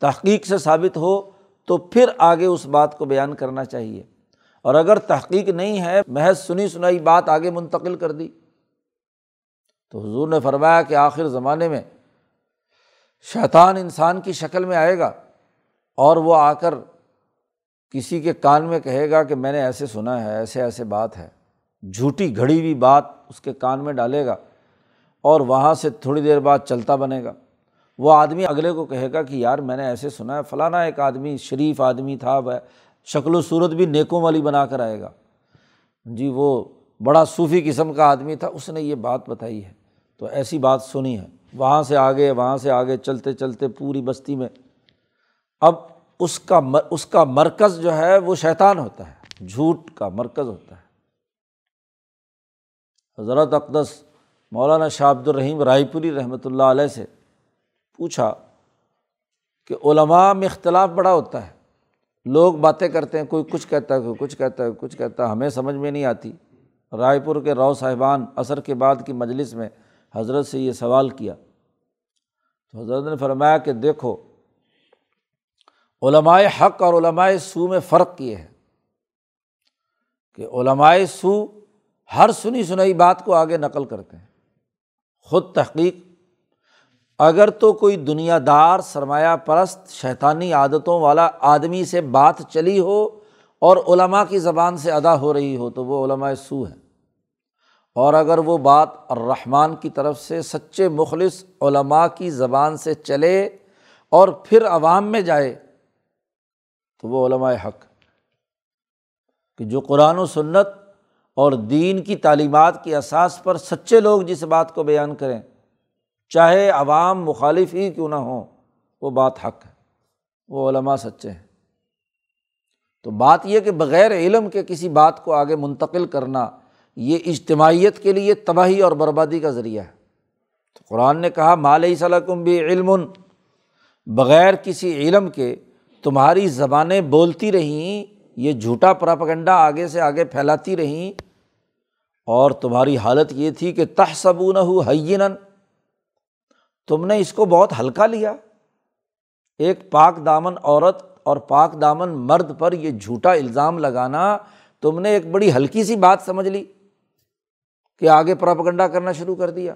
تحقیق سے ثابت ہو تو پھر آگے اس بات کو بیان کرنا چاہیے۔ اور اگر تحقیق نہیں ہے، محض سنی سنائی بات آگے منتقل کر دی۔ تو حضور نے فرمایا کہ آخر زمانے میں شیطان انسان کی شکل میں آئے گا اور وہ آ کر کسی کے کان میں کہے گا کہ میں نے ایسے سنا ہے، ایسے ایسے بات ہے۔ جھوٹی گھڑی ہوئی بات اس کے کان میں ڈالے گا اور وہاں سے تھوڑی دیر بعد چلتا بنے گا۔ وہ آدمی اگلے کو کہے گا کہ یار میں نے ایسے سنا ہے، فلانا ایک آدمی، شریف آدمی تھا، وہ شکل و صورت بھی نیکوں والی بنا کر آئے گا۔ جی وہ بڑا صوفی قسم کا آدمی تھا، اس نے یہ بات بتائی ہے۔ تو ایسی بات سنی ہے۔ وہاں سے آگے، وہاں سے آگے، چلتے چلتے پوری بستی میں۔ اب اس کا اس کا مرکز جو ہے، وہ شیطان ہوتا ہے۔ جھوٹ کا مرکز ہوتا ہے۔ حضرت اقدس مولانا شاہ عبد الرحیم رائے پوری رحمۃ اللہ علیہ سے پوچھا کہ علماء میں اختلاف بڑا ہوتا ہے۔ لوگ باتیں کرتے ہیں، کوئی کچھ کہتا ہے، کوئی کچھ کہتا ہے، کچھ کہتا ہے، ہمیں سمجھ میں نہیں آتی۔ رائے پور کے رو صاحبان عصر کے بعد کی مجلس میں حضرت سے یہ سوال کیا۔ تو حضرت نے فرمایا کہ دیکھو علمائے حق اور علمائے سو میں فرق یہ ہے کہ علمائے سو ہر سنی سنائی بات کو آگے نقل کرتے ہیں۔ خود تحقیق اگر تو کوئی دنیا دار سرمایہ پرست شیطانی عادتوں والا آدمی سے بات چلی ہو اور علماء کی زبان سے ادا ہو رہی ہو تو وہ علماء سو ہے اور اگر وہ بات الرحمٰن کی طرف سے سچے مخلص علماء کی زبان سے چلے اور پھر عوام میں جائے تو وہ علماء حق کہ جو قرآن و سنت اور دین کی تعلیمات کی اساس پر سچے لوگ جس بات کو بیان کریں چاہے عوام مخالف ہی کیوں نہ ہوں، وہ بات حق ہے، وہ علماء سچے ہیں۔ تو بات یہ کہ بغیر علم کے کسی بات کو آگے منتقل کرنا، یہ اجتماعیت کے لیے تباہی اور بربادی کا ذریعہ ہے۔ تو قرآن نے کہا مال صلاحم بھی علم۔ بغیر کسی علم کے تمہاری زبانیں بولتی رہیں، یہ جھوٹا پراپگنڈا آگے سے آگے پھیلاتی رہیں۔ اور تمہاری حالت یہ تھی کہ تہ نہ ہو حین تم نے اس کو بہت ہلکا لیا۔ ایک پاک دامن عورت اور پاک دامن مرد پر یہ جھوٹا الزام لگانا تم نے ایک بڑی ہلکی سی بات سمجھ لی کہ آگے پراپگنڈا کرنا شروع کر دیا۔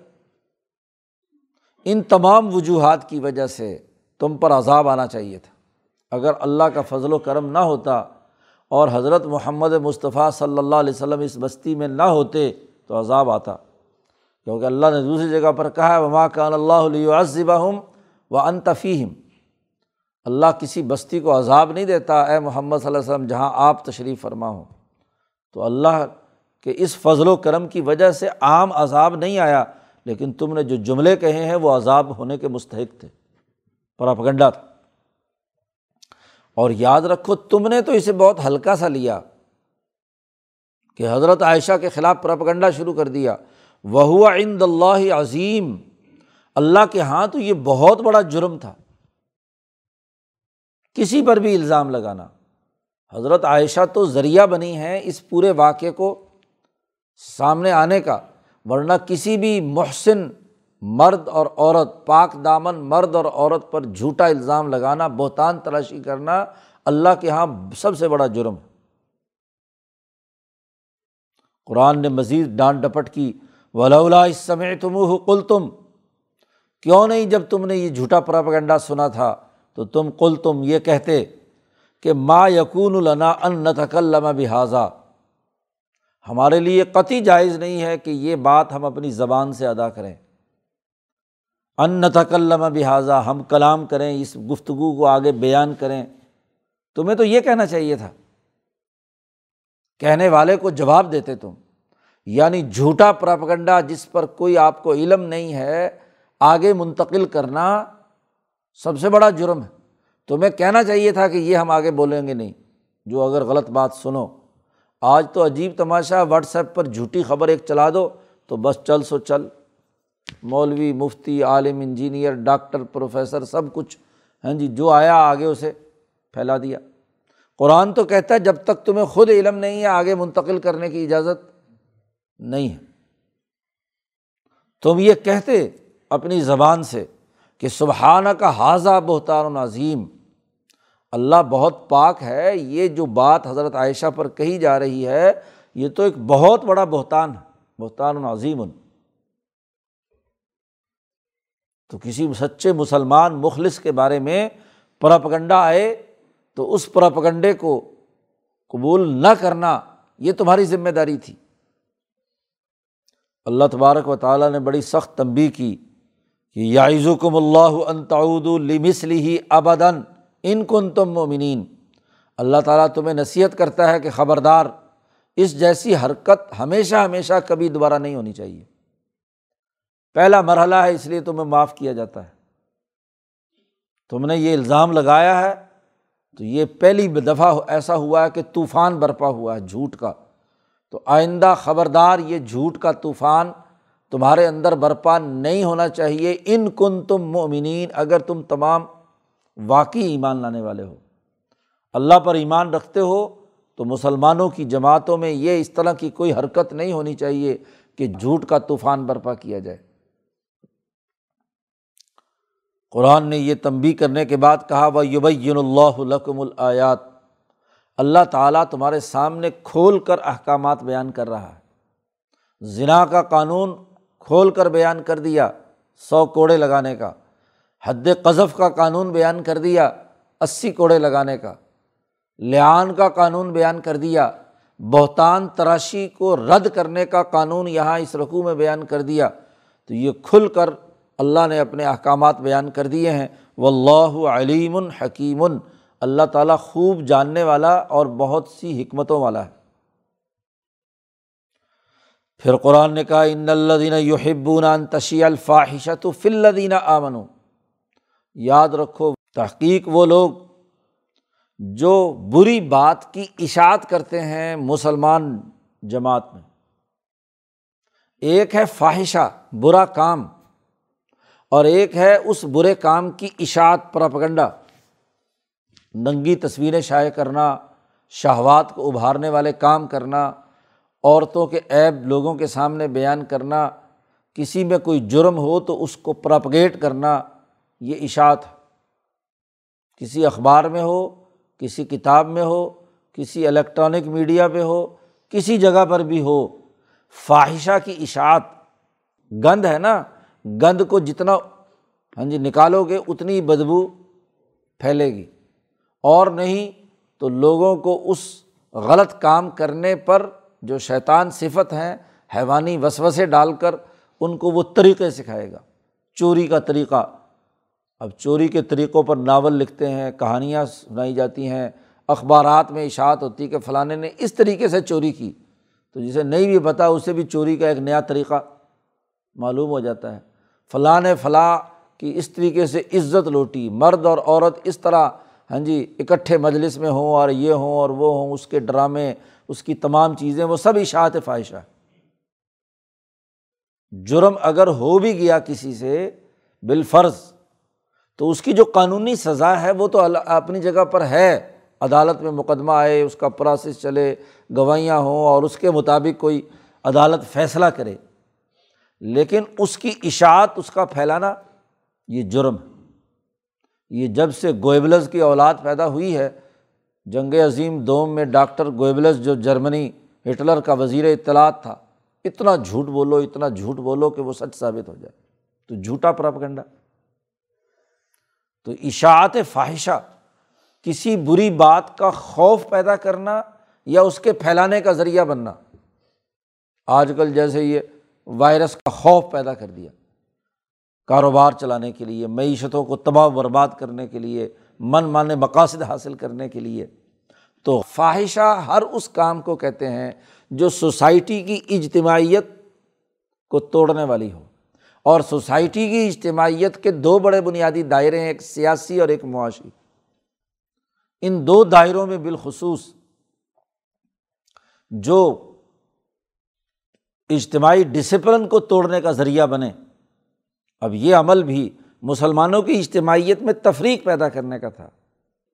ان تمام وجوہات کی وجہ سے تم پر عذاب آنا چاہیے تھا۔ اگر اللہ کا فضل و کرم نہ ہوتا اور حضرت محمد مصطفیٰ صلی اللہ علیہ وسلم اس بستی میں نہ ہوتے تو عذاب آتا۔ کیونکہ اللہ نے دوسری جگہ پر کہا ہے، وما کان اللہ علیہ عذبہ و انتفیم اللہ کسی بستی کو عذاب نہیں دیتا، اے محمد صلی اللہ علیہ وسلم، جہاں آپ تشریف فرما ہوں تو اللہ کے اس فضل و کرم کی وجہ سے عام عذاب نہیں آیا، لیکن تم نے جو جملے کہے ہیں، وہ عذاب ہونے کے مستحق تھے۔ پراپگنڈا تھا۔ اور یاد رکھو، تم نے تو اسے بہت ہلکا سا لیا کہ حضرت عائشہ کے خلاف پرپگنڈا شروع کر دیا۔ وہ عند اللہ عظیم۔ اللہ کے ہاں تو یہ بہت بڑا جرم تھا۔ کسی پر بھی الزام لگانا۔ حضرت عائشہ تو ذریعہ بنی ہیں اس پورے واقعے کو سامنے آنے کا، ورنہ کسی بھی محسن مرد اور عورت، پاک دامن مرد اور عورت پر جھوٹا الزام لگانا، بہتان تلاشی کرنا اللہ کے یہاں سب سے بڑا جرم۔ ہے قرآن نے مزید ڈانٹ ڈپٹ کی۔ ولا اس سمے تم کل تم کیوں نہیں جب تم نے یہ جھوٹا پراپگنڈا سنا تھا، تو تم کل تم یہ کہتے کہ ما یقون النا ان نتکلم بحاظہ ہمارے لیے قطعی جائز نہیں ہے کہ یہ بات ہم اپنی زبان سے ادا کریں۔ ان تکلم بحاظہ ہم کلام کریں، اس گفتگو کو آگے بیان کریں۔ تمہیں تو یہ کہنا چاہیے تھا۔ کہنے والے کو جواب دیتے تم۔ یعنی جھوٹا پراپگنڈا جس پر کوئی آپ کو علم نہیں ہے، آگے منتقل کرنا سب سے بڑا جرم ہے۔ تمہیں کہنا چاہیے تھا کہ یہ ہم آگے بولیں گے نہیں۔ جو اگر غلط بات سنو، آج تو عجیب تماشا واٹس ایپ پر جھوٹی خبر ایک چلا دو تو بس چل سو چل۔ مولوی، مفتی، عالم، انجینئر، ڈاکٹر، پروفیسر، سب کچھ۔ ہاں جی جو آیا آگے اسے پھیلا دیا۔ قرآن تو کہتا ہے جب تک تمہیں خود علم نہیں ہے، آگے منتقل کرنے کی اجازت۔ نہیں ہے تم یہ کہتے اپنی زبان سے کہ سبحانہ کا حاضہ بہتان عظیم، اللہ بہت پاک ہے، یہ جو بات حضرت عائشہ پر کہی جا رہی ہے، یہ تو ایک بہت بڑا بہتان ہے، بہتان عظیم۔ تو کسی سچے مسلمان مخلص کے بارے میں پراپگنڈا آئے تو اس پراپگنڈے کو قبول نہ کرنا، یہ تمہاری ذمہ داری تھی۔ اللہ تبارک و تعالیٰ نے بڑی سخت تنبی کی کہ یازکم اللہ انتعود المسلی ابدن ان کن تم مومنین اللہ تعالیٰ تمہیں نصیحت کرتا ہے کہ خبردار، اس جیسی حرکت ہمیشہ ہمیشہ کبھی دوبارہ نہیں ہونی چاہیے۔ پہلا مرحلہ ہے، اس لیے تمہیں معاف کیا جاتا ہے۔ تم نے یہ الزام لگایا ہے، تو یہ پہلی دفعہ ایسا ہوا ہے کہ طوفان برپا ہوا ہے، جھوٹ کا۔ تو آئندہ خبردار یہ جھوٹ کا طوفان تمہارے اندر برپا نہیں ہونا چاہیے۔ ان کن تم مومنین اگر تم تمام واقعی ایمان لانے والے ہو، اللہ پر ایمان رکھتے ہو، تو مسلمانوں کی جماعتوں میں یہ اس طرح کی کوئی حرکت نہیں ہونی چاہیے کہ جھوٹ کا طوفان برپا کیا جائے۔ قرآن نے یہ تنبی کرنے کے بعد کہا وہ یبین اللہ لکم الیات اللہ تعالیٰ تمہارے سامنے کھول کر احکامات بیان کر رہا ہے۔ ذنا کا قانون کھول کر بیان کر دیا، سو کوڑے لگانے کا۔ حد قذف کا قانون بیان کر دیا، اسی کوڑے لگانے کا۔ لیان کا قانون بیان کر دیا، بہتان تراشی کو رد کرنے کا قانون یہاں اس رقوع میں بیان کر دیا۔ تو یہ کھل کر اللہ نے اپنے احکامات بیان کر دیے ہیں۔ و اللہ علیم الحکیم اللہ تعالیٰ خوب جاننے والا اور بہت سی حکمتوں والا ہے۔ پھر قرآن نے کہا، ان الدین یحبون تشی الفاحشت فلدینہ آمن یاد رکھو، تحقیق وہ لوگ جو بری بات کی اشاعت کرتے ہیں مسلمان جماعت میں۔ ایک ہے فواہشہ برا کام، اور ایک ہے اس برے کام کی اشاعت، پراپگنڈا۔ ننگی تصویریں شائع کرنا، شہوات کو ابھارنے والے کام کرنا، عورتوں کے عیب لوگوں کے سامنے بیان کرنا، کسی میں کوئی جرم ہو تو اس کو پراپگیٹ کرنا، یہ اشاعت کسی اخبار میں ہو، کسی کتاب میں ہو، کسی الیکٹرانک میڈیا پہ ہو، کسی جگہ پر بھی ہو فواہشہ کی اشاعت گند ہے نا، گند کو جتنا ہاں جی نکالو گے، اتنی بدبو پھیلے گی۔ اور نہیں تو لوگوں کو اس غلط کام کرنے پر جو شیطان صفت ہیں، حیوانی وسوسے ڈال کر ان کو وہ طریقے سکھائے گا۔ چوری کا طریقہ۔ اب چوری کے طریقوں پر ناول لکھتے ہیں، کہانیاں سنائی جاتی ہیں، اخبارات میں اشاعت ہوتی کہ فلاں نے اس طریقے سے چوری کی۔ تو جسے نہیں بھی پتا، اسے بھی چوری کا ایک نیا طریقہ معلوم ہو جاتا ہے۔ فلاں فلاں کی اس طریقے سے عزت لوٹی، مرد اور عورت اس طرح ہاں جی اکٹھے مجلس میں ہوں اور یہ ہوں اور وہ ہوں، اس کے ڈرامے، اس کی تمام چیزیں، وہ سب اشاعت فواہشہ ہے جرم اگر ہو بھی گیا کسی سے بالفرض، تو اس کی جو قانونی سزا ہے، وہ تو اپنی جگہ پر ہے۔ عدالت میں مقدمہ آئے، اس کا پروسیس چلے گوائیاں ہوں اور اس کے مطابق کوئی عدالت فیصلہ کرے۔ لیکن اس کی اشاعت، اس کا پھیلانا، یہ جرم ہے۔ یہ جب سے گوئبلز کی اولاد پیدا ہوئی ہے، جنگ عظیم دوم میں ڈاکٹر گوئبلز جو جرمنی ہٹلر کا وزیر اطلاعات تھا، اتنا جھوٹ بولو، اتنا جھوٹ بولو کہ وہ سچ ثابت ہو جائے۔ تو جھوٹا پراپگنڈا۔ تو اشاعت فواہشہ کسی بری بات کا خوف پیدا کرنا یا اس کے پھیلانے کا ذریعہ بننا۔ آج کل جیسے یہ وائرس کا خوف پیدا کر دیا۔ کاروبار چلانے کے لیے، معیشتوں کو تباہ و برباد کرنے کے لیے، من مانے مقاصد حاصل کرنے کے لیے۔ تو فواہشہ ہر اس کام کو کہتے ہیں جو سوسائٹی کی اجتماعیت کو توڑنے والی ہو۔ اور سوسائٹی کی اجتماعیت کے دو بڑے بنیادی دائرے ہیں، ایک سیاسی اور ایک معاشی۔ ان دو دائروں میں بالخصوص جو اجتماعی ڈسپلن کو توڑنے کا ذریعہ بنے اب یہ عمل بھی مسلمانوں کی اجتماعیت میں تفریق پیدا کرنے کا تھا۔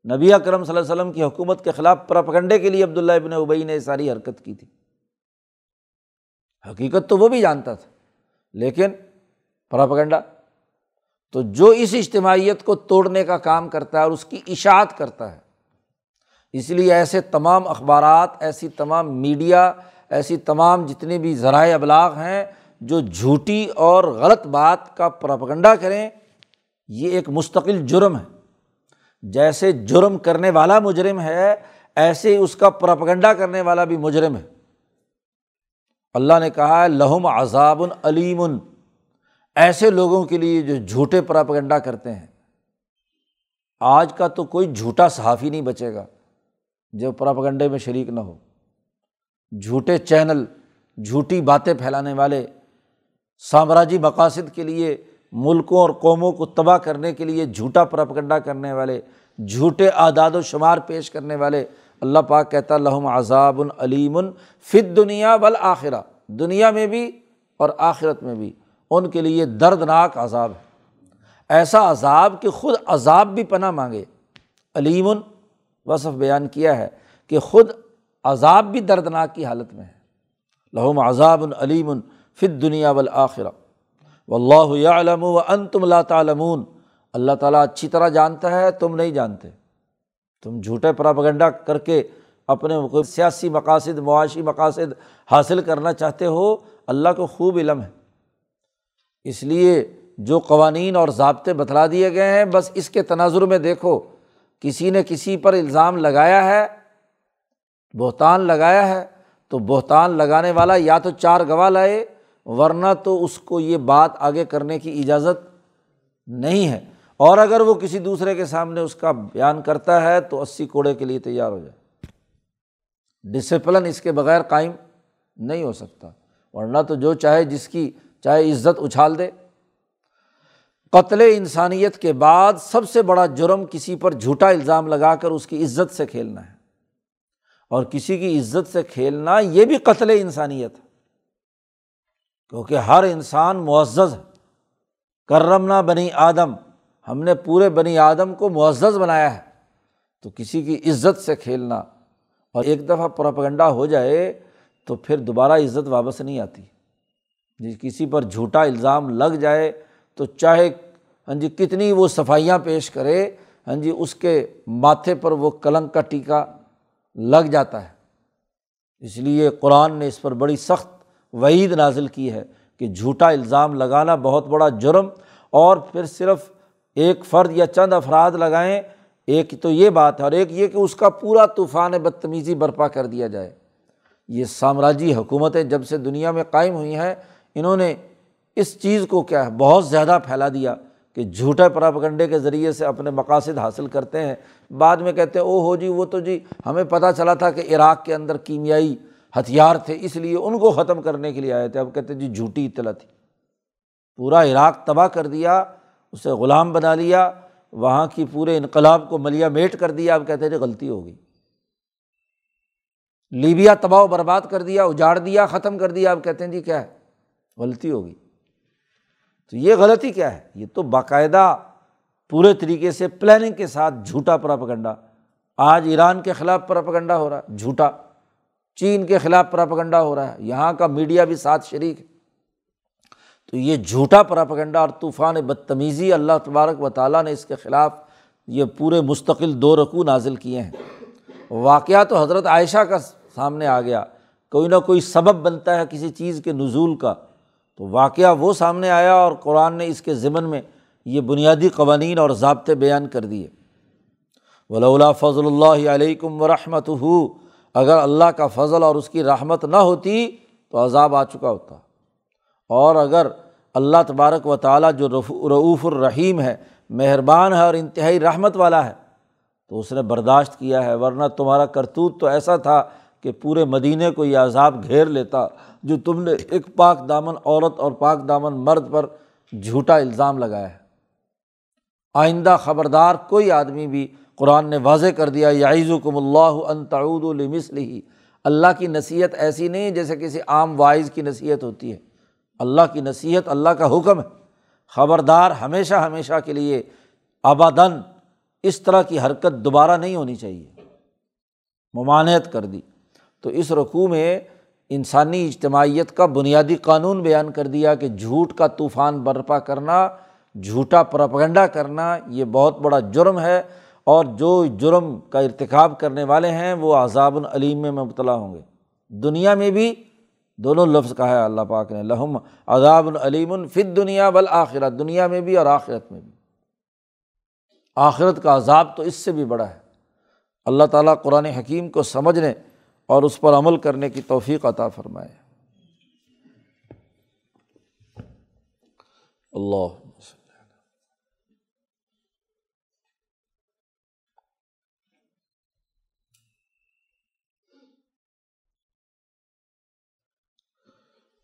نبی اکرم صلی اللہ علیہ وسلم کی حکومت کے خلاف پراپگنڈے کے لیے عبداللہ ابن ابئی نے ساری حرکت کی تھی۔ حقیقت تو وہ بھی جانتا تھا، لیکن پراپگنڈا تو جو اس اجتماعیت کو توڑنے کا کام کرتا ہے اور اس کی اشاعت کرتا ہے، اس لیے ایسے تمام اخبارات، ایسی تمام میڈیا، ایسی تمام جتنے بھی ذرائع ابلاغ ہیں جو جھوٹی اور غلط بات کا پراپگنڈا کریں، یہ ایک مستقل جرم ہے۔ جیسے جرم کرنے والا مجرم ہے، ایسے اس کا پراپگنڈا کرنے والا بھی مجرم ہے۔ اللہ نے کہا ہے لہم عذاب علیم۔ ایسے لوگوں کے لیے جو جھوٹے پراپگنڈا کرتے ہیں۔ آج کا تو کوئی جھوٹا صحافی نہیں بچے گا، جو پراپگنڈے میں شریک نہ ہو۔ جھوٹے چینل، جھوٹی باتیں پھیلانے والے سامراجی مقاصد کے لیے، ملکوں اور قوموں کو تباہ کرنے کے لیے جھوٹا پراپگنڈا کرنے والے، جھوٹے اعداد و شمار پیش کرنے والے، اللہ پاک کہتا لہم عذاب العلیم فت دنیا آخرہ دنیا میں بھی اور آخرت میں بھی ان کے لیے دردناک عذاب ہے۔ ایسا عذاب کہ خود عذاب بھی پناہ مانگے۔ علیم وصف بیان کیا ہے کہ خود عذاب بھی دردناک کی حالت میں ہے۔ لہم عذاب العلیم فت دنیا والآخرہ. و اللہ علم و ان تم اللہ تعالمون اللہ تعالیٰ اچھی طرح جانتا ہے، تم نہیں جانتے. تم جھوٹے پراپگنڈا کر کے اپنے سیاسی مقاصد، معاشی مقاصد حاصل کرنا چاہتے ہو، اللہ کو خوب علم ہے. اس لیے جو قوانین اور ضابطے بتلا دیے گئے ہیں، بس اس کے تناظر میں دیکھو، کسی نے کسی پر الزام لگایا ہے، بہتان لگایا ہے، تو بہتان لگانے والا یا تو چار گواہ لائے ورنہ تو اس کو یہ بات آگے کرنے کی اجازت نہیں ہے۔ اور اگر وہ کسی دوسرے کے سامنے اس کا بیان کرتا ہے تو اسی کوڑے کے لیے تیار ہو جائے۔ ڈسپلن اس کے بغیر قائم نہیں ہو سکتا۔ ورنہ تو جو چاہے جس کی چاہے عزت اچھال دے۔ قتل انسانیت کے بعد سب سے بڑا جرم کسی پر جھوٹا الزام لگا کر اس کی عزت سے کھیلنا ہے۔ اور کسی کی عزت سے کھیلنا یہ بھی قتل انسانیت ہے۔ کیونکہ ہر انسان معزز ہے۔ کرم نہ بنی آدم، ہم نے پورے بنی آدم کو معزز بنایا ہے۔ تو کسی کی عزت سے کھیلنا اور ایک دفعہ پراپگنڈا ہو جائے تو پھر دوبارہ عزت واپس نہیں آتی۔ جی کسی پر جھوٹا الزام لگ جائے تو چاہے ہاں جی کتنی وہ صفائیاں پیش کرے ہاں جی اس کے ماتھے پر وہ کلنگ کا ٹیکا لگ جاتا ہے۔ اس لیے قرآن نے اس پر بڑی سخت وعید نازل کی ہے کہ جھوٹا الزام لگانا بہت بڑا جرم اور پھر صرف ایک فرد یا چند افراد لگائیں، ایک تو یہ بات ہے اور ایک یہ کہ اس کا پورا طوفان بدتمیزی برپا کر دیا جائے۔ یہ سامراجی حکومتیں جب سے دنیا میں قائم ہوئی ہیں، انہوں نے اس چیز کو کیا ہے، بہت زیادہ پھیلا دیا کہ جھوٹے پراپگنڈے کے ذریعے سے اپنے مقاصد حاصل کرتے ہیں۔ بعد میں کہتے ہیں او ہو جی وہ تو جی ہمیں پتہ چلا تھا کہ عراق کے اندر کیمیائی ہتھیار تھے، اس لیے ان کو ختم کرنے کے لیے آئے تھے۔ اب کہتے جی جھوٹی اطلاع تھی۔ پورا عراق تباہ کر دیا، اسے غلام بنا لیا، وہاں کی پورے انقلاب کو ملیا میٹ کر دیا۔ اب کہتے جی غلطی ہو گئی۔ لیبیا تباہ و برباد کر دیا، اجاڑ دیا، ختم کر دیا۔ اب کہتے ہیں جی کیا ہے؟ غلطی ہوگی تو یہ غلطی کیا ہے؟ یہ تو باقاعدہ پورے طریقے سے پلاننگ کے ساتھ جھوٹا پراپگنڈا۔ آج ایران کے خلاف پراپگنڈا ہو رہا ہے، جھوٹا۔ چین کے خلاف پراپگنڈا ہو رہا ہے، یہاں کا میڈیا بھی ساتھ شریک ہے۔ تو یہ جھوٹا پراپگنڈا اور طوفان بدتمیزی اللہ تبارک و تعالیٰ نے اس کے خلاف یہ پورے مستقل دو رقو نازل کیے ہیں۔ واقعہ تو حضرت عائشہ کا سامنے آ گیا، کوئی نہ کوئی سبب بنتا ہے کسی چیز کے نزول کا۔ تو واقعہ وہ سامنے آیا اور قرآن نے اس کے ضمن میں یہ بنیادی قوانین اور ضابطے بیان کر دیے۔ ولا فضل اللہ علیکم و رحمت اگر اللہ کا فضل اور اس کی رحمت نہ ہوتی تو عذاب آ چکا ہوتا۔ اور اگر اللہ تبارک و تعالیٰ جو رعوف الرحیم ہے، مہربان ہے اور انتہائی رحمت والا ہے، تو اس نے برداشت کیا ہے۔ ورنہ تمہارا کرتوت تو ایسا تھا کہ پورے مدینہ کو یہ عذاب گھیر لیتا، جو تم نے ایک پاک دامن عورت اور پاک دامن مرد پر جھوٹا الزام لگایا ہے۔ آئندہ خبردار کوئی آدمی بھی قرآن نے واضح کر دیا یعیز کم اللہ ان تعود المسلی اللہ کی نصیحت ایسی نہیں جیسے کسی عام وائز کی نصیحت ہوتی ہے۔ اللہ کی نصیحت اللہ کا حکم ہے۔ خبردار ہمیشہ ہمیشہ کے لیے آبادن اس طرح کی حرکت دوبارہ نہیں ہونی چاہیے۔ ممانعت کر دی۔ تو اس رقوع میں انسانی اجتماعیت کا بنیادی قانون بیان کر دیا کہ جھوٹ کا طوفان برپا کرنا، جھوٹا پرپگنڈا کرنا، یہ بہت بڑا جرم ہے۔ اور جو جرم کا ارتکاب کرنے والے ہیں، وہ عذاب العلیم میں مبتلا ہوں گے۔ دنیا میں بھی دونوں لفظ کہا ہے، اللہ پاک نے لہم عذاب العلیم فت دنیا بالآخرت دنیا میں بھی اور آخرت میں بھی۔ آخرت کا عذاب تو اس سے بھی بڑا ہے۔ اللہ تعالیٰ قرآن حکیم کو سمجھنے اور اس پر عمل کرنے کی توفیق عطا فرمائے۔ اللہ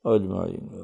اجمعین۔